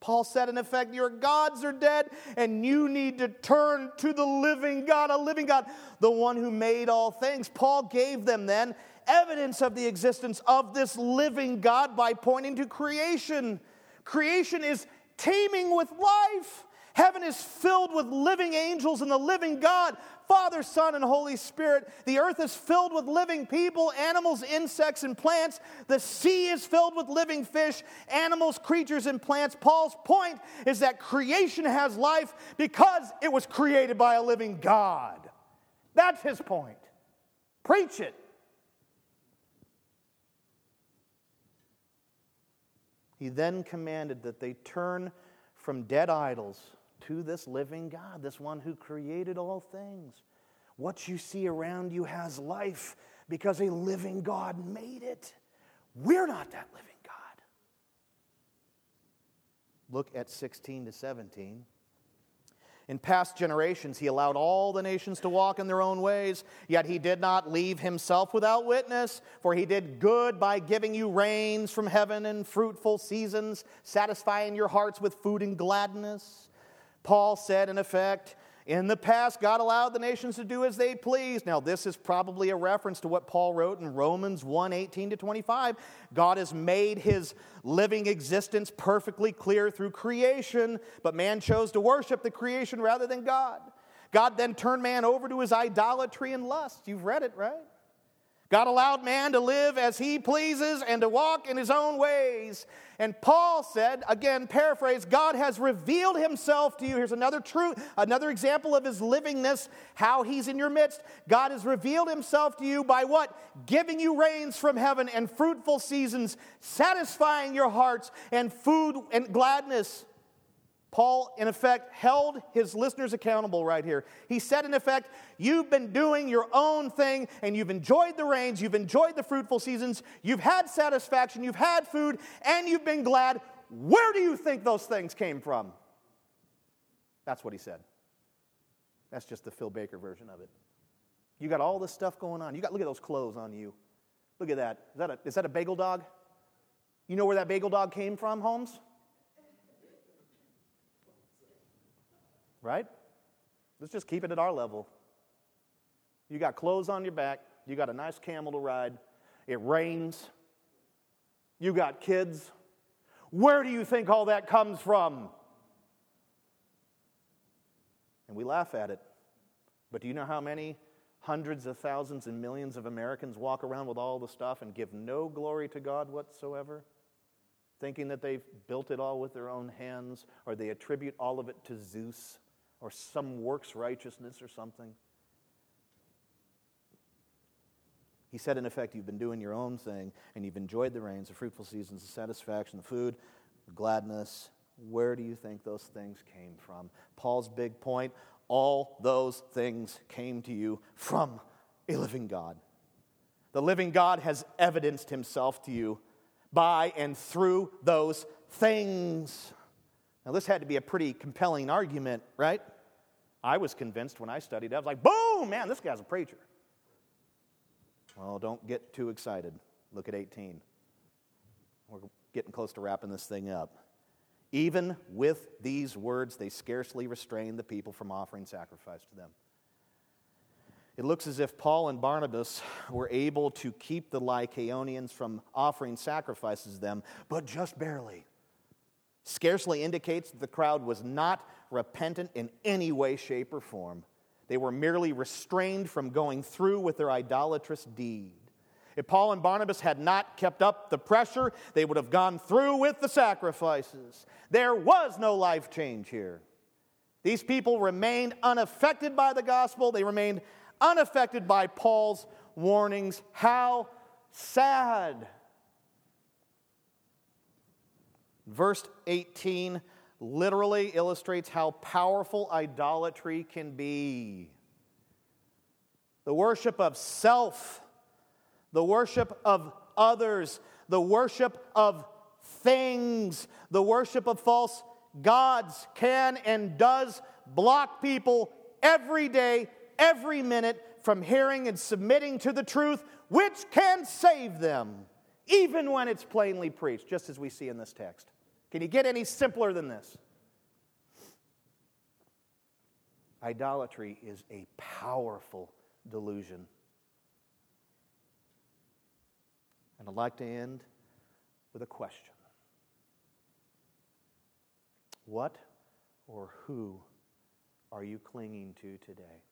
Paul said, in effect, your gods are dead, and you need to turn to the living God, a living God, the one who made all things. Paul gave them then evidence of the existence of this living God by pointing to creation. Creation is teeming with life. Heaven is filled with living angels and the living God, Father, Son, and Holy Spirit. The earth is filled with living people, animals, insects, and plants. The sea is filled with living fish, animals, creatures, and plants. Paul's point is that creation has life because it was created by a living God. That's his point. Preach it. He then commanded that they turn from dead idols to this living God, this one who created all things. What you see around you has life because a living God made it. We're not that living God. Look at 16 to 17. In past generations, he allowed all the nations to walk in their own ways, yet he did not leave himself without witness, for he did good by giving you rains from heaven and fruitful seasons, satisfying your hearts with food and gladness. Paul said, in effect, in the past, God allowed the nations to do as they pleased. Now, this is probably a reference to what Paul wrote in Romans 1 18 to 25. God has made his living existence perfectly clear through creation, but man chose to worship the creation rather than God. God then turned man over to his idolatry and lust. You've read it, right? God allowed man to live as he pleases and to walk in his own ways. And Paul said, again, paraphrase, God has revealed himself to you. Here's another true, another example of his livingness, how he's in your midst. God has revealed himself to you by what? Giving you rains from heaven and fruitful seasons, satisfying your hearts and food and gladness. Paul, in effect, held his listeners accountable right here. He said, in effect, You've been doing your own thing and you've enjoyed the rains, you've enjoyed the fruitful seasons, you've had satisfaction, you've had food, and you've been glad. Where do you think those things came from? That's what he said. That's just the Phil Baker version of it. You got all this stuff going on. You got look at those clothes on you. Look at that. Is that a, is that a bagel dog? You know where that bagel dog came from, Holmes? Right? Let's just keep it at our level. You got clothes on your back, you got a nice camel to ride, it rains, you got kids. Where do you think all that comes from? And we laugh at it. But do you know how many hundreds of thousands and millions of Americans walk around with all the stuff and give no glory to God whatsoever? Thinking that they've built it all with their own hands or they attribute all of it to Zeus or some works righteousness or something. He said, in effect, you've been doing your own thing and you've enjoyed the rains, the fruitful seasons, the satisfaction, the food, the gladness. Where do you think those things came from? Paul's big point all those things came to you from a living God. The living God has evidenced himself to you by and through those things. Now, this had to be a pretty compelling argument, right? I was convinced when I studied. I was like, boom, man, this guy's a preacher. Well, don't get too excited. Look at 18. We're, getting close to wrapping this thing up. Even with these words, they scarcely restrained the people from offering sacrifice to them. It looks as if Paul and Barnabas were able to keep the Lycaonians from offering sacrifices to them, but just barely. Scarcely indicates that the crowd was not repentant in any way, shape, or form. They were merely restrained from going through with their idolatrous deed. If Paul and Barnabas had not kept up the pressure, they would have gone through with the sacrifices. There was no life change here. These people remained unaffected by the gospel, they remained unaffected by Paul's warnings. How sad. Verse 18 literally illustrates how powerful idolatry can be. The worship of self, the worship of others, the worship of things, the worship of false gods can and does block people every day every minute from hearing and submitting to the truth, which can save them, even when it's plainly preached, just as we see in this text. Can you get any simpler than this? Idolatry is a powerful delusion. And I'd like to end with a question What or who are you clinging to today?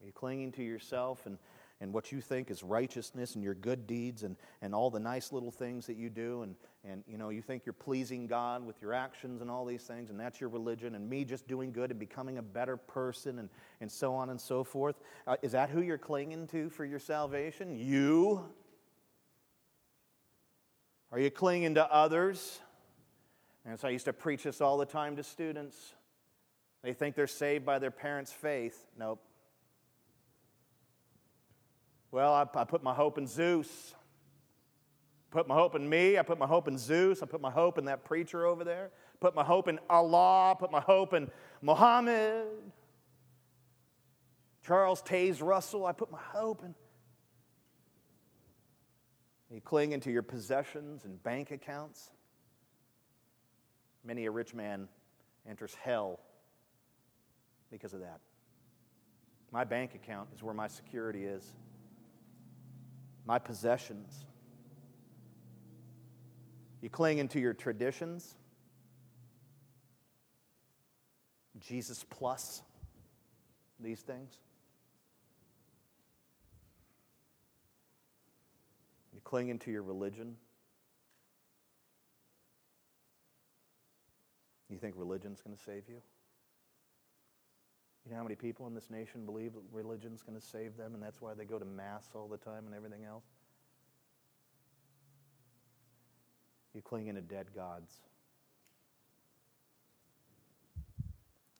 Are you clinging to yourself and, and what you think is righteousness and your good deeds and, and all the nice little things that you do and, and you know you think you're pleasing God with your actions and all these things and that's your religion and me just doing good and becoming a better person and, and so on and so forth? Uh, is that who you're clinging to for your salvation? You? Are you clinging to others? And so I used to preach this all the time to students. They think they're saved by their parents' faith. Nope. Well, I, I put my hope in Zeus. Put my hope in me. I put my hope in Zeus. I put my hope in that preacher over there. Put my hope in Allah. Put my hope in Muhammad. Charles Taze Russell. I put my hope in. You clinging to your possessions and bank accounts. Many a rich man enters hell because of that. My bank account is where my security is my possessions. You cling to your traditions, Jesus plus these things. You cling to your religion. You think religion's going to save you? You know how many people in this nation believe that religion's going to save them and that's why they go to Mass all the time and everything else? You cling to dead gods.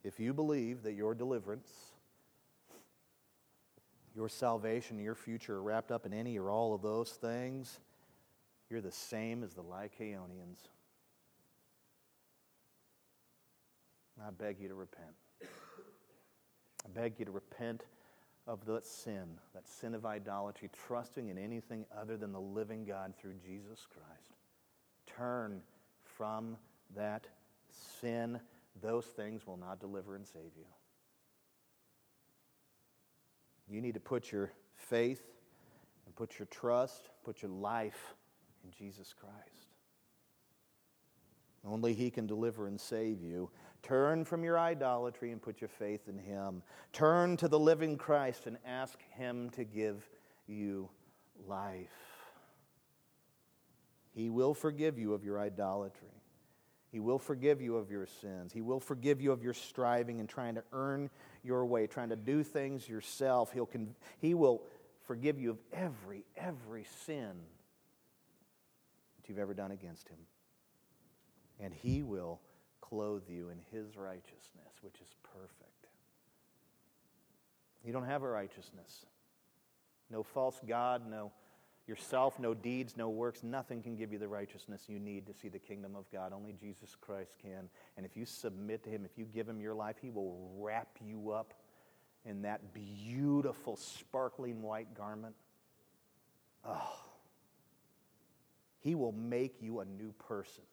If you believe that your deliverance, your salvation, your future are wrapped up in any or all of those things, you're the same as the Lycaonians. I beg you to repent. I beg you to repent of that sin, that sin of idolatry, trusting in anything other than the living God through Jesus Christ. Turn from that sin. Those things will not deliver and save you. You need to put your faith and put your trust, put your life in Jesus Christ. Only He can deliver and save you. Turn from your idolatry and put your faith in Him. Turn to the living Christ and ask Him to give you life. He will forgive you of your idolatry. He will forgive you of your sins. He will forgive you of your striving and trying to earn your way, trying to do things yourself. He'll con- he will forgive you of every, every sin that you've ever done against Him and he will clothe you in his righteousness, which is perfect. You don't have a righteousness. No false God, no yourself, no deeds, no works. Nothing can give you the righteousness you need to see the kingdom of God. Only Jesus Christ can. And if you submit to him, if you give him your life, he will wrap you up in that beautiful, sparkling white garment. Oh, He will make you a new person.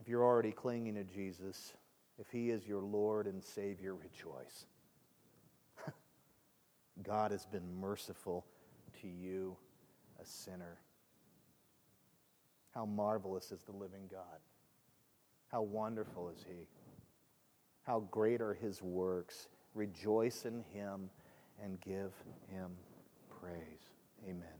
If you're already clinging to Jesus, if He is your Lord and Savior, rejoice. God has been merciful to you, a sinner. How marvelous is the living God! How wonderful is He! How great are His works! Rejoice in Him and give Him praise. Amen.